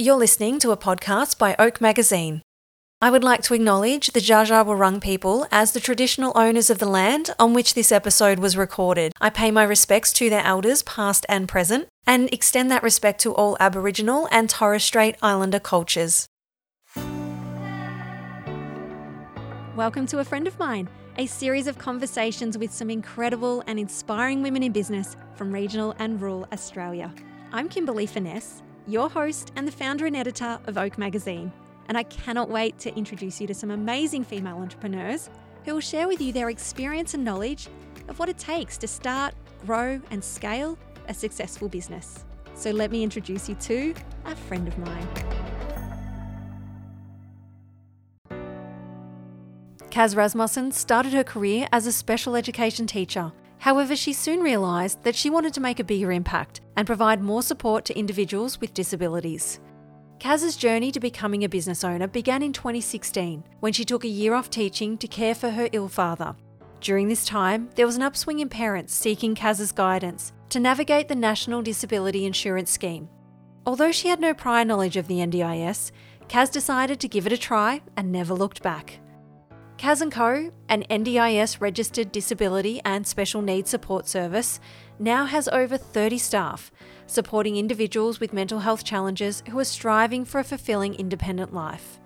You're listening to a podcast by Oak Magazine. I would like to acknowledge the Wurrung people as the traditional owners of the land on which this episode was recorded. I pay my respects to their elders, past and present, and extend that respect to all Aboriginal and Torres Strait Islander cultures. Welcome to A Friend of Mine, a series of conversations with some incredible and inspiring women in business from regional and rural Australia. I'm Kimberly Finesse your host and the founder and editor of Oak Magazine. And I cannot wait to introduce you to some amazing female entrepreneurs who will share with you their experience and knowledge of what it takes to start, grow, and scale a successful business. So let me introduce you to a friend of mine. Kazz Rasmussen started her career as a special education teacher However, she soon realised that she wanted to make a bigger impact and provide more support to individuals with disabilities. Kazz's journey to becoming a business owner began in 2016 when she took a year off teaching to care for her ill father. During this time, there was an upswing in parents seeking Kazz's guidance to navigate the National Disability Insurance Scheme. Although she had no prior knowledge of the NDIS, Kazz decided to give it a try and never looked back. Kazz & Co., an NDIS registered disability and special needs support service, now has over 30 staff, supporting individuals with mental health challenges who are striving for a fulfilling independent life.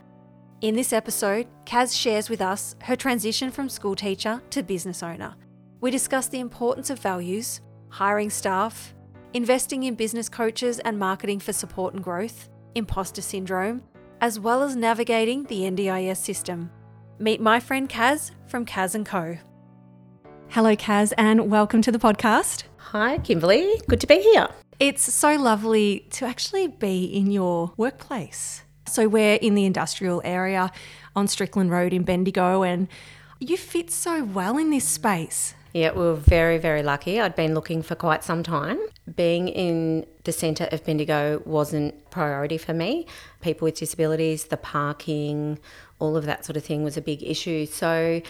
In this episode, Kazz shares with us her transition from school teacher to business owner. We discuss the importance of values, hiring staff, investing in business coaches and marketing for support and growth, imposter syndrome, as well as navigating the NDIS system. Meet my friend Kazz from Kazz & Co. Hello, Kazz, and welcome to the podcast. Hi, Kimberly. Good to be here. It's so lovely to actually be in your workplace. So, we're in the industrial area on Strickland Road in Bendigo, and you fit so well in this space. Yeah, we were very, very lucky. I'd been looking for quite some time. Being in the centre of Bendigo wasn't priority for me. People with disabilities, the parking, all of that sort of thing was a big issue. So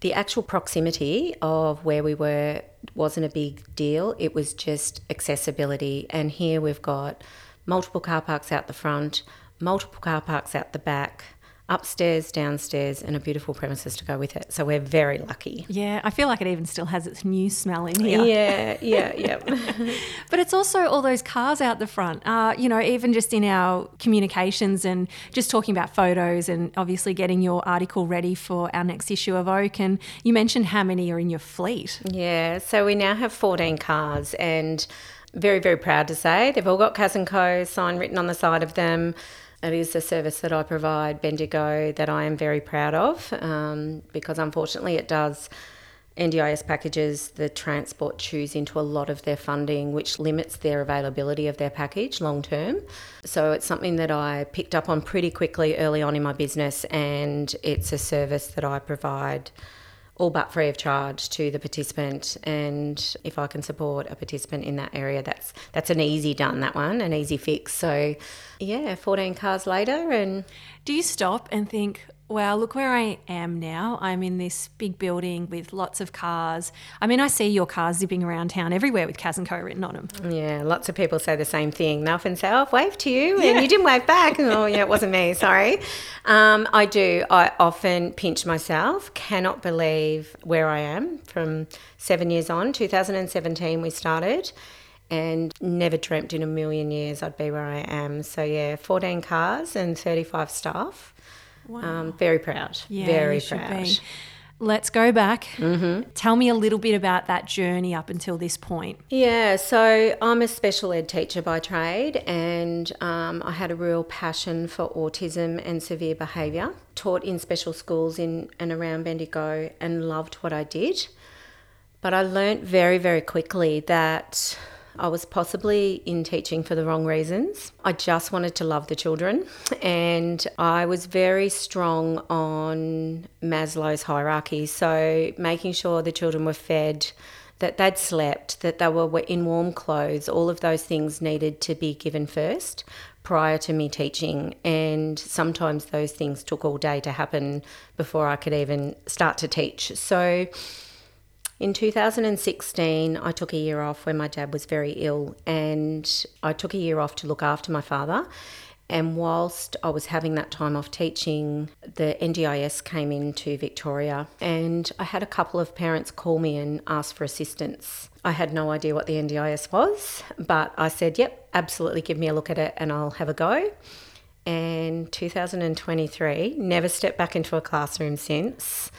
the actual proximity of where we were wasn't a big deal. It was just accessibility. And here we've got multiple car parks out the front, multiple car parks out the back upstairs, downstairs, and a beautiful premises to go with it. So we're very lucky. Yeah, I feel like it even still has its new smell in here. Yeah, yeah, yeah. but it's also all those cars out the front. Uh, you know, even just in our communications and just talking about photos and obviously getting your article ready for our next issue of Oak. And you mentioned how many are in your fleet. Yeah, so we now have 14 cars and very, very proud to say they've all got Kazz & Co. sign written on the side of them. It is a service that I provide, Bendigo, that I am very proud of um, because unfortunately it does. NDIS packages, the transport chews into a lot of their funding, which limits their availability of their package long term. So it's something that I picked up on pretty quickly early on in my business, and it's a service that I provide all but free of charge to the participant. And if I can support a participant in that area, that's that's an easy done. That one, an easy fix. So, yeah, fourteen cars later, and do you stop and think, wow, look where I am now. I'm in this big building with lots of cars. I mean, I see your cars zipping around town everywhere with Kazz & Co written on them. Yeah, lots of people say the same thing. They often say, oh, I've waved to you and yeah. you didn't wave back. oh, yeah, it wasn't me, sorry. Um, I do. I often pinch myself. Cannot believe where I am from seven years on. 2017 we started and never dreamt in a million years I'd be where I am. So, yeah, 14 cars and 35 staff. Wow. Um, very proud. Yeah, very proud. Be. Let's go back. Mm-hmm. Tell me a little bit about that journey up until this point. Yeah, so I'm a special ed teacher by trade, and um, I had a real passion for autism and severe behaviour. Taught in special schools in and around Bendigo and loved what I did. But I learnt very, very quickly that I was possibly in teaching for the wrong reasons. I just wanted to love the children, and I was very strong on Maslow's hierarchy. So, making sure the children were fed, that they'd slept, that they were in warm clothes, all of those things needed to be given first prior to me teaching. And sometimes those things took all day to happen before I could even start to teach. So, in 2016, I took a year off when my dad was very ill, and I took a year off to look after my father. And whilst I was having that time off teaching, the NDIS came into Victoria, and I had a couple of parents call me and ask for assistance. I had no idea what the NDIS was, but I said, Yep, absolutely, give me a look at it and I'll have a go. And 2023, never stepped back into a classroom since.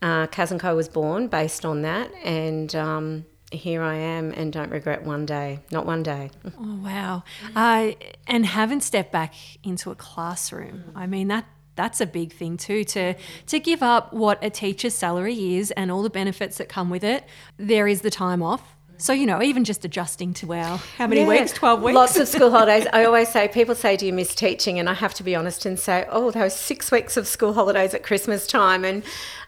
Uh, Kazz Co was born based on that, and um, here I am and don't regret one day, not one day. Oh, wow. Uh, and haven't stepped back into a classroom. I mean, that that's a big thing too to to give up what a teacher's salary is and all the benefits that come with it. There is the time off. So, you know, even just adjusting to our, how many yeah, weeks? 12 weeks? Lots of school holidays. I always say, people say, Do you miss teaching? And I have to be honest and say, Oh, those six weeks of school holidays at Christmas time. And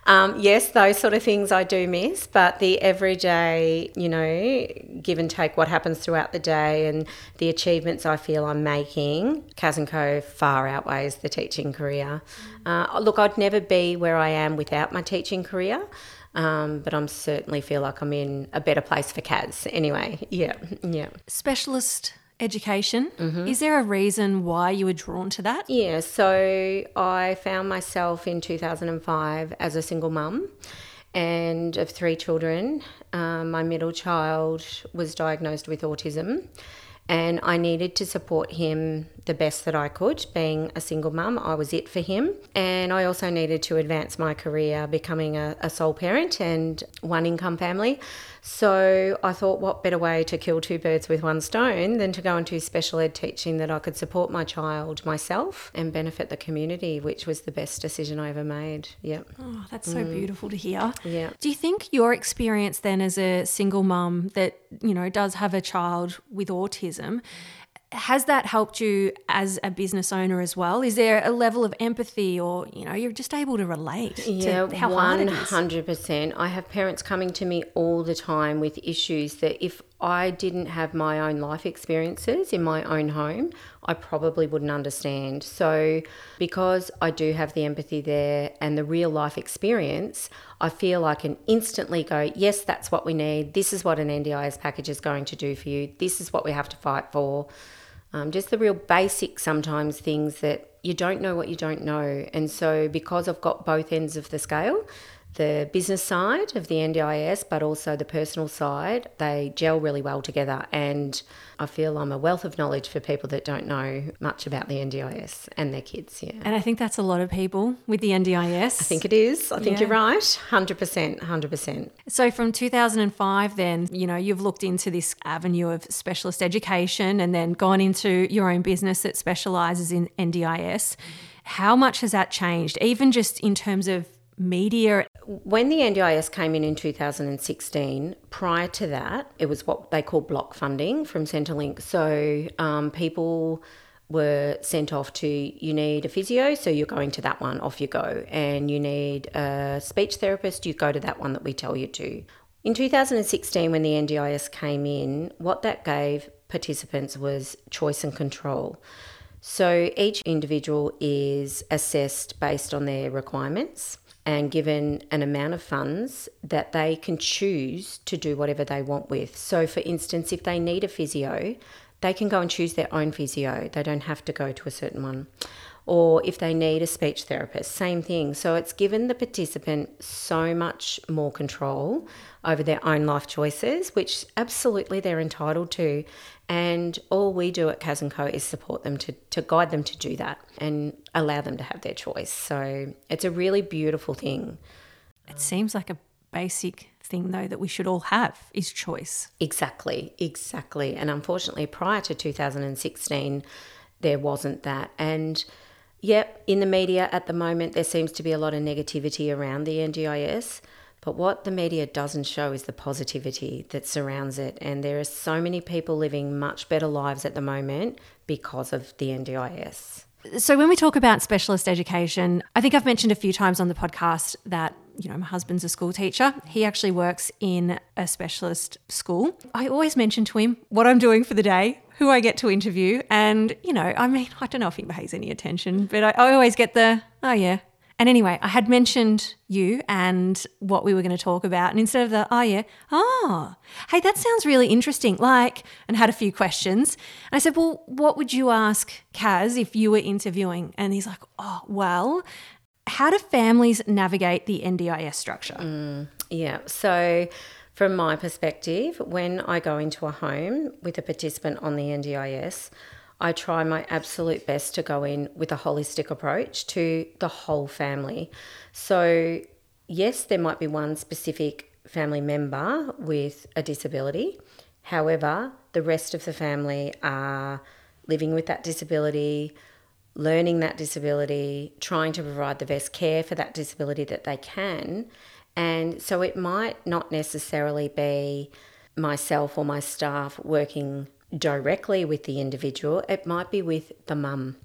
um, yes, those sort of things I do miss, but the everyday, you know, give and take what happens throughout the day and the achievements I feel I'm making, Kazz & Co far outweighs the teaching career. Uh, look, I'd never be where I am without my teaching career. Um, but I'm certainly feel like I'm in a better place for Kazz. Anyway, yeah, yeah. Specialist education. Mm-hmm. Is there a reason why you were drawn to that? Yeah, so I found myself in 2005 as a single mum and of three children. Um, my middle child was diagnosed with autism and I needed to support him the best that I could. Being a single mum, I was it for him. And I also needed to advance my career becoming a, a sole parent and one income family. So I thought, what better way to kill two birds with one stone than to go into special ed teaching that I could support my child myself and benefit the community, which was the best decision I ever made. Yep. Oh, that's so mm. beautiful to hear. Yeah. Do you think your experience then as a single mum that, you know, does have a child with autism has that helped you as a business owner as well? Is there a level of empathy, or you know, you're just able to relate? Yeah, to how one hundred percent. I have parents coming to me all the time with issues that if I didn't have my own life experiences in my own home, I probably wouldn't understand. So, because I do have the empathy there and the real life experience, I feel I can instantly go, yes, that's what we need. This is what an NDIS package is going to do for you. This is what we have to fight for. Um, just the real basic sometimes things that you don't know what you don't know. And so, because I've got both ends of the scale, the business side of the NDIS, but also the personal side, they gel really well together. And I feel I'm a wealth of knowledge for people that don't know much about the NDIS and their kids. Yeah. And I think that's a lot of people with the NDIS. I think it is. I think yeah. you're right. 100%. 100%. So from 2005, then, you know, you've looked into this avenue of specialist education and then gone into your own business that specializes in NDIS. How much has that changed, even just in terms of media? When the NDIS came in in 2016, prior to that, it was what they call block funding from Centrelink. So um, people were sent off to you need a physio, so you're going to that one, off you go. And you need a speech therapist, you go to that one that we tell you to. In 2016, when the NDIS came in, what that gave participants was choice and control. So each individual is assessed based on their requirements and given an amount of funds that they can choose to do whatever they want with. So, for instance, if they need a physio, they can go and choose their own physio. They don't have to go to a certain one. Or if they need a speech therapist, same thing. So it's given the participant so much more control over their own life choices, which absolutely they're entitled to. And all we do at Kazz & Co is support them to, to guide them to do that and allow them to have their choice. So it's a really beautiful thing. It seems like a basic thing though that we should all have is choice. Exactly, exactly. And unfortunately prior to 2016 there wasn't that. And yep, in the media at the moment there seems to be a lot of negativity around the NDIS. But what the media doesn't show is the positivity that surrounds it. And there are so many people living much better lives at the moment because of the NDIS. So, when we talk about specialist education, I think I've mentioned a few times on the podcast that, you know, my husband's a school teacher. He actually works in a specialist school. I always mention to him what I'm doing for the day, who I get to interview. And, you know, I mean, I don't know if he pays any attention, but I, I always get the, oh, yeah, And anyway, I had mentioned you and what we were going to talk about. And instead of the, oh, yeah, oh, hey, that sounds really interesting, like, and had a few questions. And I said, well, what would you ask Kazz if you were interviewing? And he's like, oh, well, how do families navigate the NDIS structure? Mm, yeah. So, from my perspective, when I go into a home with a participant on the NDIS, I try my absolute best to go in with a holistic approach to the whole family. So, yes, there might be one specific family member with a disability. However, the rest of the family are living with that disability, learning that disability, trying to provide the best care for that disability that they can. And so it might not necessarily be myself or my staff working directly with the individual, it might be with the mum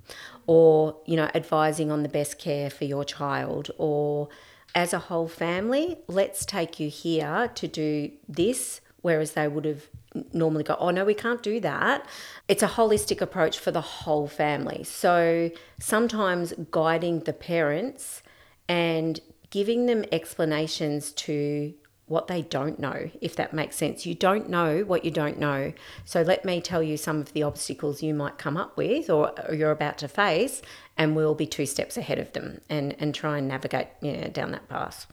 or, you know, advising on the best care for your child or as a whole family, let's take you here to do this, whereas they would have normally go, oh no, we can't do that. It's a holistic approach for the whole family. So sometimes guiding the parents and giving them explanations to what they don't know, if that makes sense. You don't know what you don't know. So let me tell you some of the obstacles you might come up with or, or you're about to face, and we'll be two steps ahead of them and, and try and navigate you know, down that path.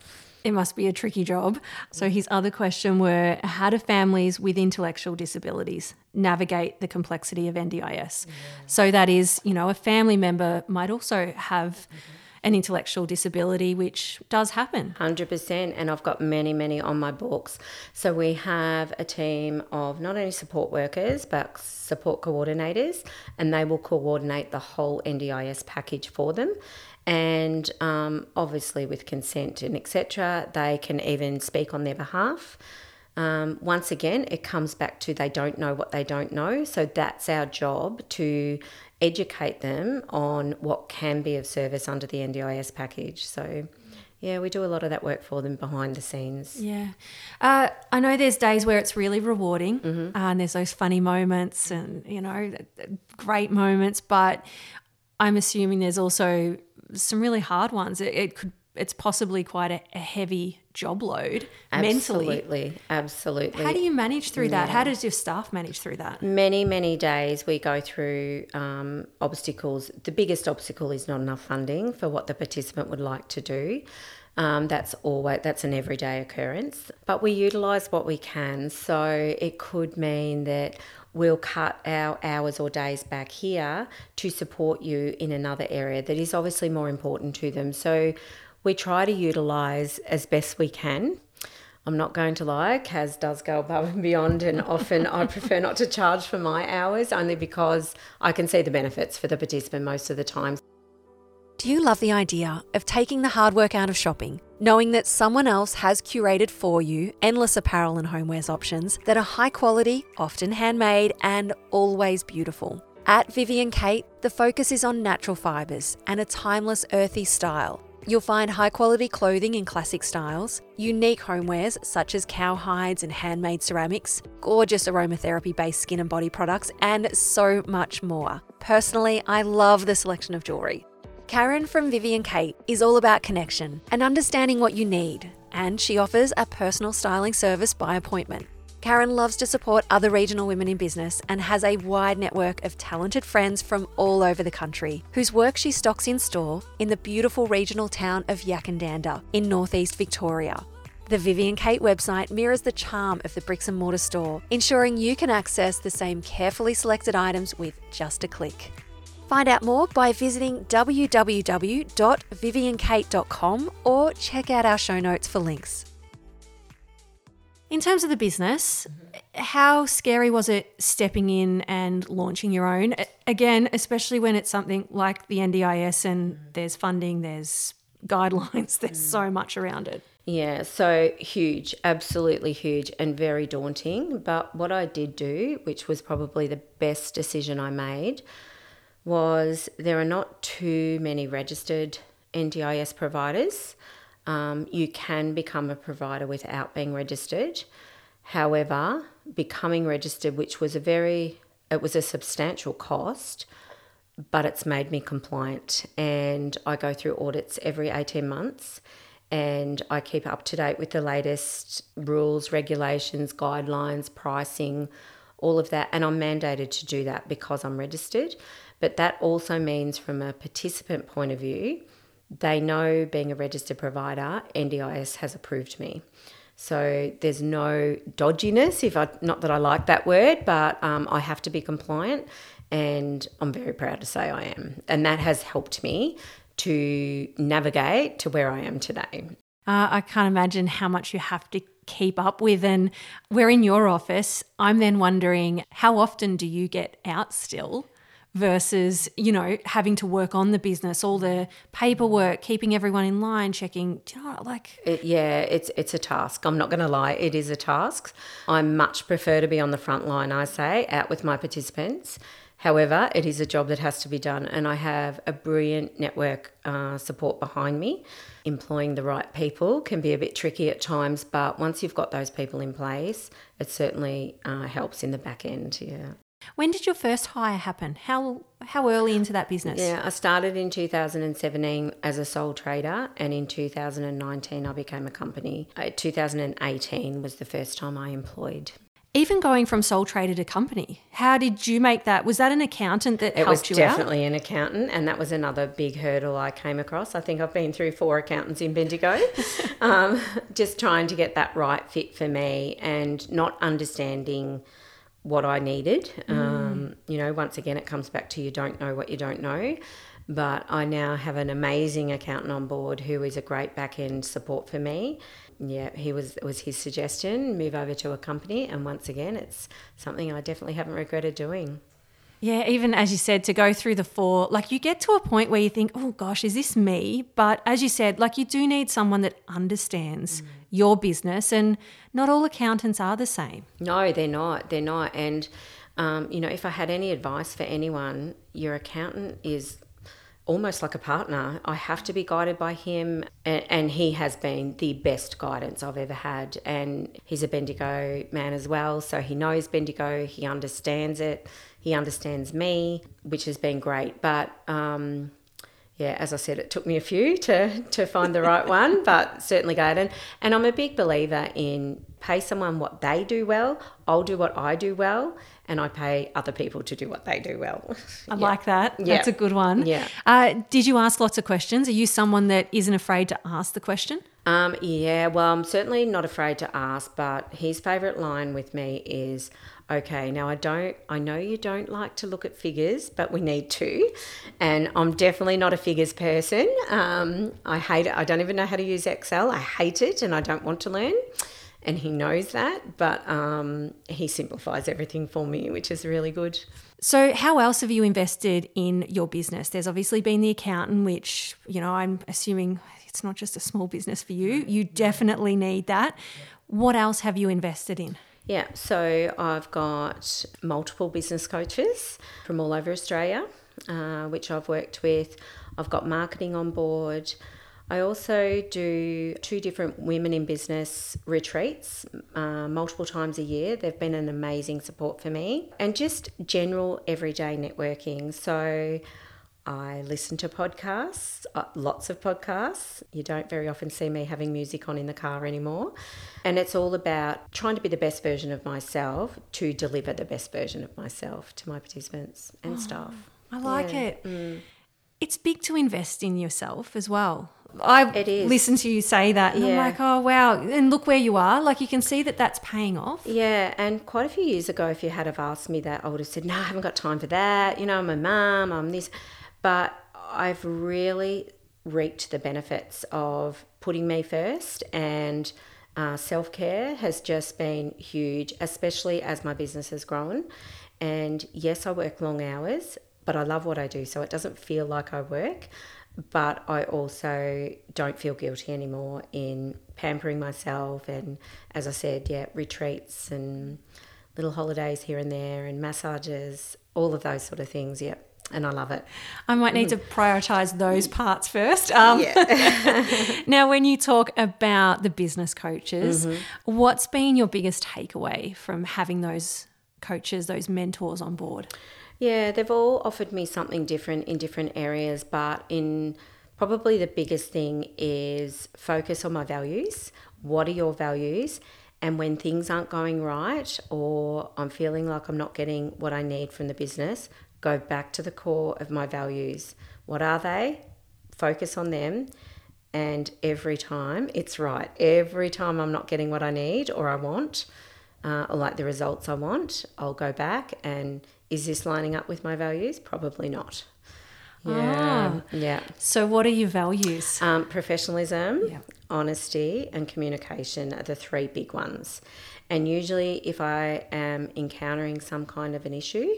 It must be a tricky job. So his other question were how do families with intellectual disabilities navigate the complexity of NDIS? Yeah. So that is, you know, a family member might also have mm-hmm an intellectual disability, which does happen. 100%. And I've got many, many on my books. So we have a team of not only support workers, but support coordinators, and they will coordinate the whole NDIS package for them. And um, obviously, with consent and etc., they can even speak on their behalf. Um, once again, it comes back to they don't know what they don't know. So that's our job to educate them on what can be of service under the NDIS package. So, yeah, we do a lot of that work for them behind the scenes. Yeah. Uh, I know there's days where it's really rewarding mm-hmm. uh, and there's those funny moments and, you know, great moments, but I'm assuming there's also some really hard ones. It, it could it's possibly quite a, a heavy job load absolutely, mentally. Absolutely, absolutely. How do you manage through that? How does your staff manage through that? Many, many days we go through um, obstacles. The biggest obstacle is not enough funding for what the participant would like to do. Um, that's always that's an everyday occurrence, but we utilise what we can. So it could mean that we'll cut our hours or days back here to support you in another area that is obviously more important to them. So we try to utilise as best we can. I'm not going to lie, Kazz does go above and beyond, and often I prefer not to charge for my hours only because I can see the benefits for the participant most of the time. Do you love the idea of taking the hard work out of shopping, knowing that someone else has curated for you endless apparel and homewares options that are high quality, often handmade, and always beautiful? At Vivian Kate, the focus is on natural fibres and a timeless earthy style You'll find high quality clothing in classic styles, unique homewares such as cow hides and handmade ceramics, gorgeous aromatherapy based skin and body products, and so much more. Personally, I love the selection of jewellery. Karen from Vivian Kate is all about connection and understanding what you need, and she offers a personal styling service by appointment. Karen loves to support other regional women in business and has a wide network of talented friends from all over the country, whose work she stocks in store in the beautiful regional town of Yackandandah in northeast Victoria. The Vivian Kate website mirrors the charm of the bricks and mortar store, ensuring you can access the same carefully selected items with just a click. Find out more by visiting www.viviankate.com or check out our show notes for links. In terms of the business, how scary was it stepping in and launching your own? Again, especially when it's something like the NDIS and there's funding, there's guidelines, there's so much around it. Yeah, so huge, absolutely huge, and very daunting. But what I did do, which was probably the best decision I made, was there are not too many registered NDIS providers. Um, you can become a provider without being registered. However, becoming registered, which was a very, it was a substantial cost, but it's made me compliant. And I go through audits every 18 months and I keep up to date with the latest rules, regulations, guidelines, pricing, all of that. And I'm mandated to do that because I'm registered. But that also means, from a participant point of view, they know being a registered provider, NDIS has approved me. So there's no dodginess, if I not that I like that word, but um, I have to be compliant, and I'm very proud to say I am, and that has helped me to navigate to where I am today. Uh, I can't imagine how much you have to keep up with. And we're in your office. I'm then wondering how often do you get out still? Versus you know having to work on the business all the paperwork keeping everyone in line checking you know like it, yeah it's it's a task i'm not going to lie it is a task i much prefer to be on the front line i say out with my participants However, it is a job that has to be done, and I have a brilliant network uh, support behind me. Employing the right people can be a bit tricky at times, but once you've got those people in place, it certainly uh, helps in the back end. Yeah. When did your first hire happen? How how early into that business? Yeah, I started in 2017 as a sole trader, and in 2019 I became a company. Uh, 2018 was the first time I employed even going from sole trader to company, how did you make that? Was that an accountant that it helped you out? It was definitely an accountant, and that was another big hurdle I came across. I think I've been through four accountants in Bendigo, um, just trying to get that right fit for me and not understanding what I needed. Mm. Um, you know, once again, it comes back to you don't know what you don't know. But I now have an amazing accountant on board who is a great back end support for me yeah, he was it was his suggestion, move over to a company, and once again, it's something I definitely haven't regretted doing. Yeah, even as you said, to go through the four, like you get to a point where you think, oh gosh, is this me? But as you said, like you do need someone that understands mm. your business, and not all accountants are the same. No, they're not. They're not. And, um, you know, if I had any advice for anyone, your accountant is almost like a partner. I have to be guided by him, and, and, he has been the best guidance I've ever had. And he's a Bendigo man as well, so he knows Bendigo, he understands it, he understands me, which has been great. But um, yeah, as I said, it took me a few to to find the right one, but certainly. And, and I'm a big believer in pay someone what they do well. I'll do what I do well, and I pay other people to do what they do well. I yeah. like that. Yeah. That's a good one. Yeah. Uh, did you ask lots of questions? Are you someone that isn't afraid to ask the question? Um, yeah, well, I'm certainly not afraid to ask, but his favourite line with me is, okay, now I don't, I know you don't like to look at figures, but we need to. And I'm definitely not a figures person. Um, I hate it. I don't even know how to use Excel. I hate it and I don't want to learn and he knows that, but um, he simplifies everything for me, which is really good. So, how else have you invested in your business? There's obviously been the accountant, which, you know, I'm assuming it's not just a small business for you. You definitely need that. What else have you invested in? Yeah, so I've got multiple business coaches from all over Australia, uh, which I've worked with. I've got marketing on board. I also do two different women in business retreats uh, multiple times a year. They've been an amazing support for me and just general everyday networking. So I listen to podcasts, uh, lots of podcasts. You don't very often see me having music on in the car anymore. And it's all about trying to be the best version of myself to deliver the best version of myself to my participants and oh, staff. I like yeah. it. Mm. It's big to invest in yourself as well. I listen to you say that and yeah. I'm like, oh, wow. And look where you are. Like you can see that that's paying off. Yeah. And quite a few years ago, if you had have asked me that, I would have said, no, I haven't got time for that. You know, I'm a mum, I'm this. But I've really reaped the benefits of putting me first and uh, self care has just been huge, especially as my business has grown. And yes, I work long hours, but I love what I do, so it doesn't feel like I work but I also don't feel guilty anymore in pampering myself and, as I said, yeah, retreats and little holidays here and there and massages, all of those sort of things. Yeah. And I love it. I might need mm. to prioritize those parts first. Um, yeah. now, when you talk about the business coaches, mm-hmm. what's been your biggest takeaway from having those coaches, those mentors on board? Yeah, they've all offered me something different in different areas, but in probably the biggest thing is focus on my values. What are your values? And when things aren't going right or I'm feeling like I'm not getting what I need from the business, go back to the core of my values. What are they? Focus on them. And every time it's right. Every time I'm not getting what I need or I want, uh, or like the results I want, I'll go back and is this lining up with my values? Probably not. Yeah. Ah. Yeah. So, what are your values? Um, professionalism, yeah. honesty, and communication are the three big ones. And usually, if I am encountering some kind of an issue,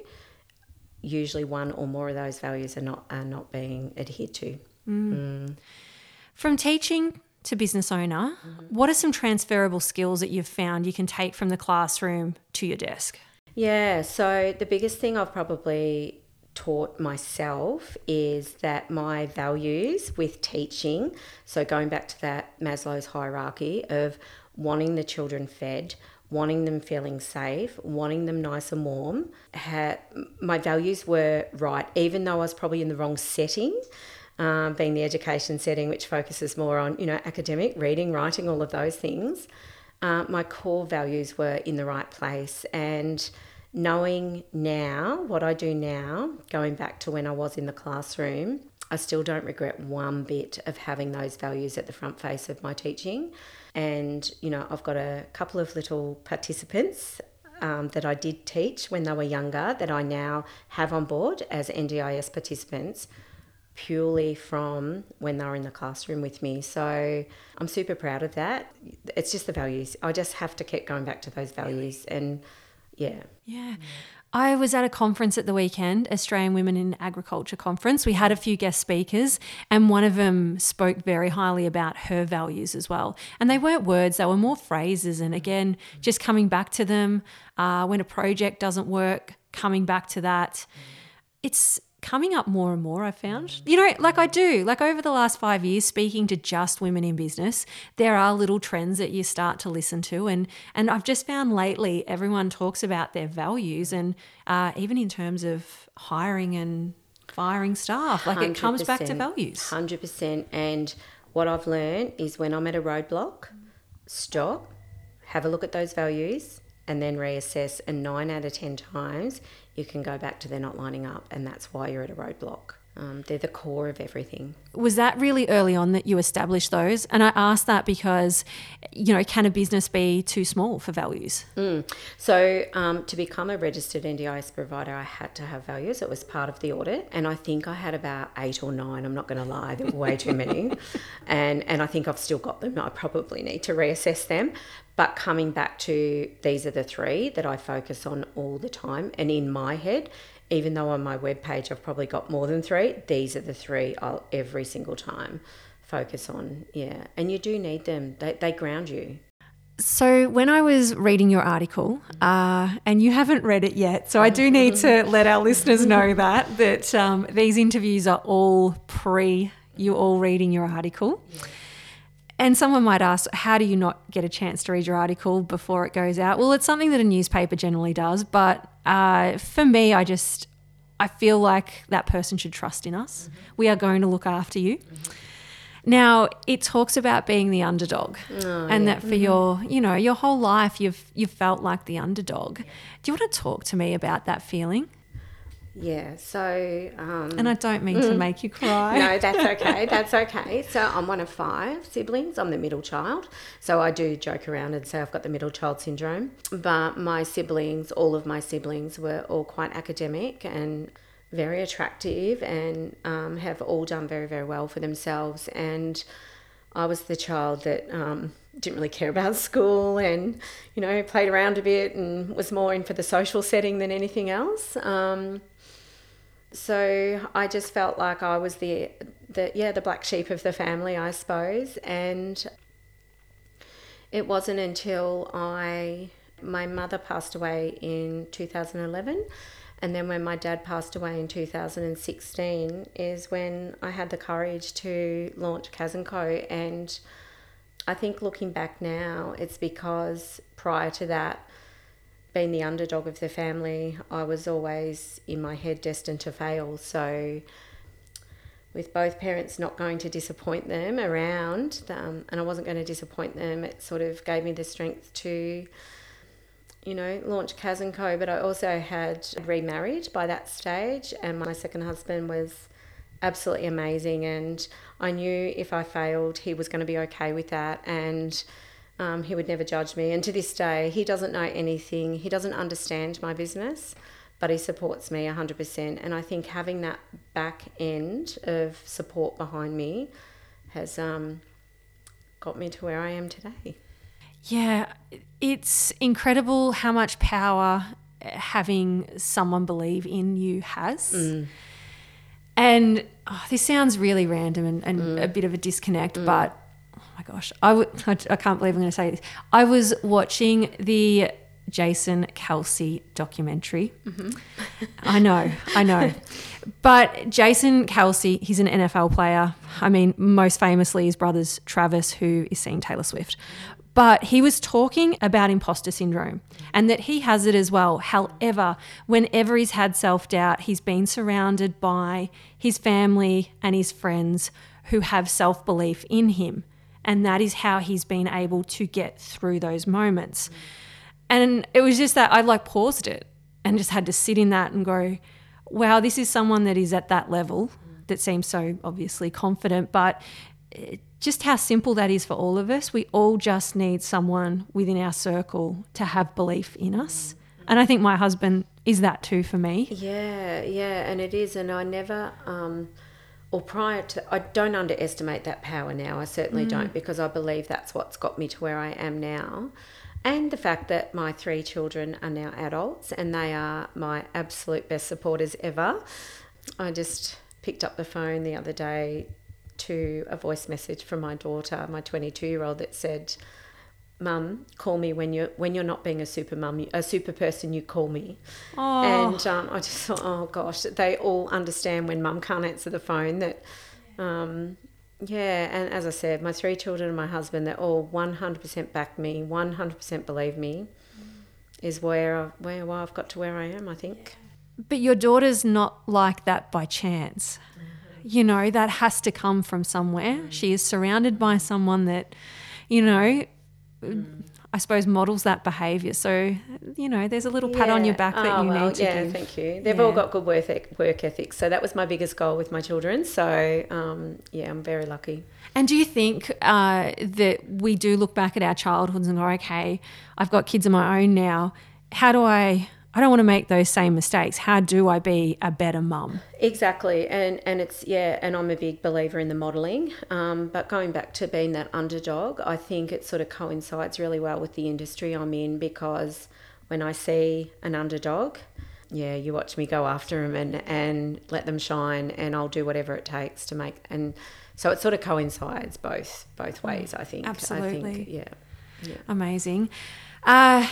usually one or more of those values are not are not being adhered to. Mm. Mm. From teaching to business owner, mm-hmm. what are some transferable skills that you've found you can take from the classroom to your desk? Yeah, so the biggest thing I've probably taught myself is that my values with teaching, so going back to that Maslow's hierarchy of wanting the children fed, wanting them feeling safe, wanting them nice and warm, had, my values were right, even though I was probably in the wrong setting um, being the education setting, which focuses more on you know academic reading, writing, all of those things. Uh, my core values were in the right place, and knowing now what I do now, going back to when I was in the classroom, I still don't regret one bit of having those values at the front face of my teaching. And, you know, I've got a couple of little participants um, that I did teach when they were younger that I now have on board as NDIS participants purely from when they were in the classroom with me. So I'm super proud of that. It's just the values. I just have to keep going back to those values and yeah. Yeah. I was at a conference at the weekend, Australian Women in Agriculture conference. We had a few guest speakers, and one of them spoke very highly about her values as well. And they weren't words, they were more phrases. And again, just coming back to them uh, when a project doesn't work, coming back to that. It's coming up more and more, I found. You know, like I do, like over the last five years, speaking to just women in business, there are little trends that you start to listen to. And, and I've just found lately everyone talks about their values and uh, even in terms of hiring and firing staff, like it comes back to values. 100%. And what I've learned is when I'm at a roadblock, stop, have a look at those values, and then reassess. And nine out of 10 times, you can go back to they're not lining up, and that's why you're at a roadblock. Um, they're the core of everything. Was that really early on that you established those? And I ask that because, you know, can a business be too small for values? Mm. So, um, to become a registered NDIS provider, I had to have values. It was part of the audit, and I think I had about eight or nine. I'm not going to lie, there were way too many, and and I think I've still got them. I probably need to reassess them. But coming back to these are the three that I focus on all the time, and in my head, even though on my webpage I've probably got more than three, these are the three I'll every single time focus on. Yeah. And you do need them, they, they ground you. So, when I was reading your article, uh, and you haven't read it yet, so I do need to let our listeners know that that um, these interviews are all pre you all reading your article. Yeah. And someone might ask, how do you not get a chance to read your article before it goes out? Well, it's something that a newspaper generally does, but uh, for me, I just I feel like that person should trust in us. Mm-hmm. We are going to look after you. Mm-hmm. Now it talks about being the underdog, oh, and yeah. that for mm-hmm. your you know your whole life you've you've felt like the underdog. Do you want to talk to me about that feeling? Yeah, so. Um, and I don't mean mm, to make you cry. no, that's okay. That's okay. So I'm one of five siblings. I'm the middle child. So I do joke around and say I've got the middle child syndrome. But my siblings, all of my siblings, were all quite academic and very attractive and um, have all done very, very well for themselves. And I was the child that um, didn't really care about school and, you know, played around a bit and was more in for the social setting than anything else. Um, so I just felt like I was the the yeah the black sheep of the family, I suppose, and it wasn't until I my mother passed away in 2011 and then when my dad passed away in 2016 is when I had the courage to launch Kazz & Co and I think looking back now it's because prior to that being the underdog of the family, I was always in my head destined to fail. So, with both parents not going to disappoint them around, um, and I wasn't going to disappoint them, it sort of gave me the strength to, you know, launch Kazz and Co. But I also had remarried by that stage, and my second husband was absolutely amazing. And I knew if I failed, he was going to be okay with that. And um, he would never judge me. And to this day, he doesn't know anything. He doesn't understand my business, but he supports me 100%. And I think having that back end of support behind me has um, got me to where I am today. Yeah, it's incredible how much power having someone believe in you has. Mm. And oh, this sounds really random and, and mm. a bit of a disconnect, mm. but my gosh, I, w- I, I can't believe I'm going to say this. I was watching the Jason Kelce documentary. Mm-hmm. I know, I know. But Jason Kelce, he's an NFL player. I mean, most famously, his brother's Travis, who is seeing Taylor Swift. But he was talking about imposter syndrome and that he has it as well. However, whenever he's had self doubt, he's been surrounded by his family and his friends who have self belief in him. And that is how he's been able to get through those moments. And it was just that I like paused it and just had to sit in that and go, wow, this is someone that is at that level that seems so obviously confident, but just how simple that is for all of us. We all just need someone within our circle to have belief in us. And I think my husband is that too for me. Yeah, yeah, and it is. And I never, um, or prior to, I don't underestimate that power now. I certainly mm. don't because I believe that's what's got me to where I am now. And the fact that my three children are now adults and they are my absolute best supporters ever. I just picked up the phone the other day to a voice message from my daughter, my 22 year old, that said, mum call me when you're when you're not being a super mum a super person you call me. Oh. and um, i just thought oh gosh they all understand when mum can't answer the phone that um, yeah and as i said my three children and my husband they're all 100% back me 100% believe me is where I've, where well, I've got to where I am I think. But your daughter's not like that by chance. Mm-hmm. you know that has to come from somewhere. Mm-hmm. she is surrounded by someone that you know I suppose models that behaviour. So you know, there's a little pat on your back that oh, you well, need to yeah, give. thank you. They've yeah. all got good work work ethics, so that was my biggest goal with my children. So um, yeah, I'm very lucky. And do you think uh, that we do look back at our childhoods and go, okay, I've got kids of my own now. How do I I don't want to make those same mistakes. How do I be a better mum? Exactly, and and it's yeah, and I'm a big believer in the modelling. Um, but going back to being that underdog, I think it sort of coincides really well with the industry I'm in because when I see an underdog, yeah, you watch me go after them and and let them shine, and I'll do whatever it takes to make and so it sort of coincides both both ways. I think absolutely, I think, yeah, yeah, amazing. Uh,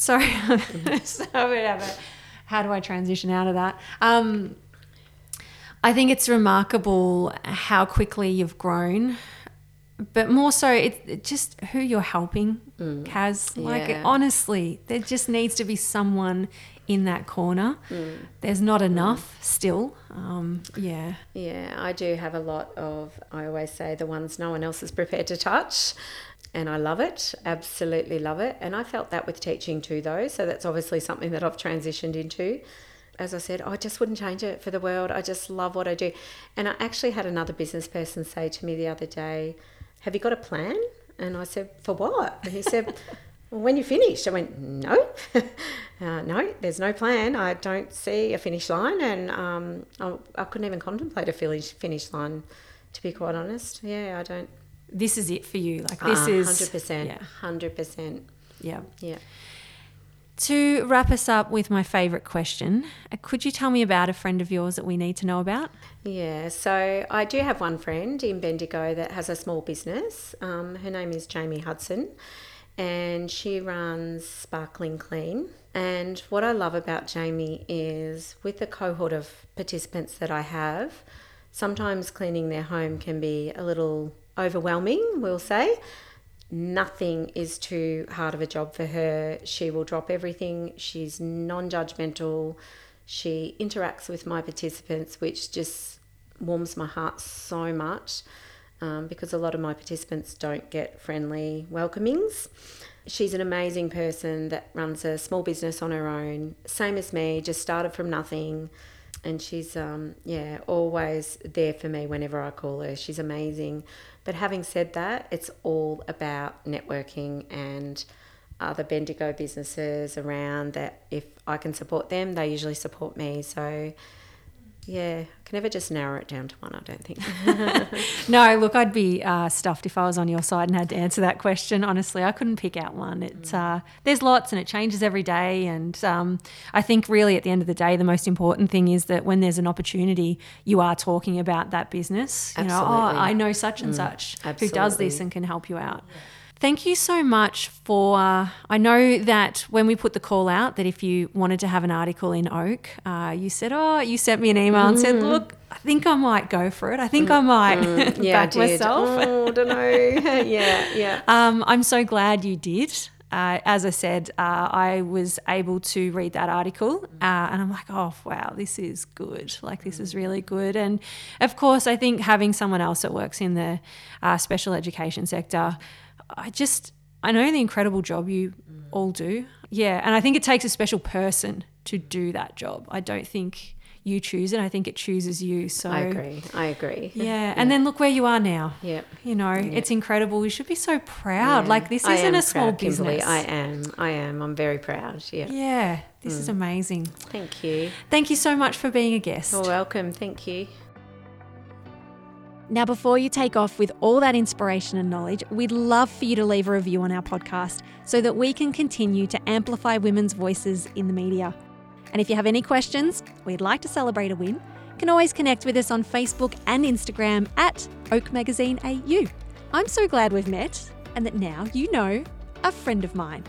sorry, so whatever. How do I transition out of that? Um, I think it's remarkable how quickly you've grown, but more so, it's it just who you're helping, mm. Kazz. Like, yeah. honestly, there just needs to be someone in that corner. Mm. There's not enough mm. still. Um, yeah. Yeah, I do have a lot of, I always say, the ones no one else is prepared to touch and I love it, absolutely love it. And I felt that with teaching too, though. So that's obviously something that I've transitioned into. As I said, I just wouldn't change it for the world. I just love what I do. And I actually had another business person say to me the other day, Have you got a plan? And I said, For what? And he said, well, when you finished, I went, no, uh, no, there's no plan. I don't see a finish line, and um, I, I, couldn't even contemplate a finish finish line, to be quite honest. Yeah, I don't this is it for you. Like this uh, is 100%. Yeah. 100%. Yeah. Yeah. To wrap us up with my favourite question, uh, could you tell me about a friend of yours that we need to know about? Yeah, so I do have one friend in Bendigo that has a small business. Um, her name is Jamie Hudson, and she runs Sparkling Clean. And what I love about Jamie is with the cohort of participants that I have, sometimes cleaning their home can be a little overwhelming, we'll say. nothing is too hard of a job for her. She will drop everything. She's non judgmental. She interacts with my participants, which just warms my heart so much um, because a lot of my participants don't get friendly welcomings. She's an amazing person that runs a small business on her own, same as me, just started from nothing. And she's, um, yeah, always there for me whenever I call her. She's amazing. But having said that, it's all about networking and other Bendigo businesses around that if I can support them, they usually support me. So yeah, I can never just narrow it down to one, I don't think. no, look, I'd be uh, stuffed if I was on your side and had to answer that question. Honestly, I couldn't pick out one. It's uh, There's lots and it changes every day. And um, I think, really, at the end of the day, the most important thing is that when there's an opportunity, you are talking about that business. You Absolutely. know, oh, I know such and mm, such absolutely. who does this and can help you out. Yeah. Thank you so much for. Uh, I know that when we put the call out, that if you wanted to have an article in Oak, uh, you said, "Oh, you sent me an email and said, mm. look, I think I might go for it. I think mm. I might mm. yeah, back myself." Oh, I don't know. yeah, yeah. Um, I'm so glad you did. Uh, as I said, uh, I was able to read that article uh, and I'm like, oh, wow, this is good. Like, this is really good. And of course, I think having someone else that works in the uh, special education sector I just I know the incredible job you mm. all do. Yeah, and I think it takes a special person to do that job. I don't think you choose it. I think it chooses you. So I agree. I agree. Yeah. yeah. And then look where you are now. Yep. You know, yep. it's incredible. We should be so proud. Yeah. Like this I isn't a small proud, business. Kimberly. I am. I am. I'm very proud. Yeah. Yeah. This mm. is amazing. Thank you. Thank you so much for being a guest. You're welcome. Thank you. Now, before you take off with all that inspiration and knowledge, we'd love for you to leave a review on our podcast so that we can continue to amplify women's voices in the media. And if you have any questions, we'd like to celebrate a win, you can always connect with us on Facebook and Instagram at Oak Magazine AU. I'm so glad we've met and that now you know a friend of mine.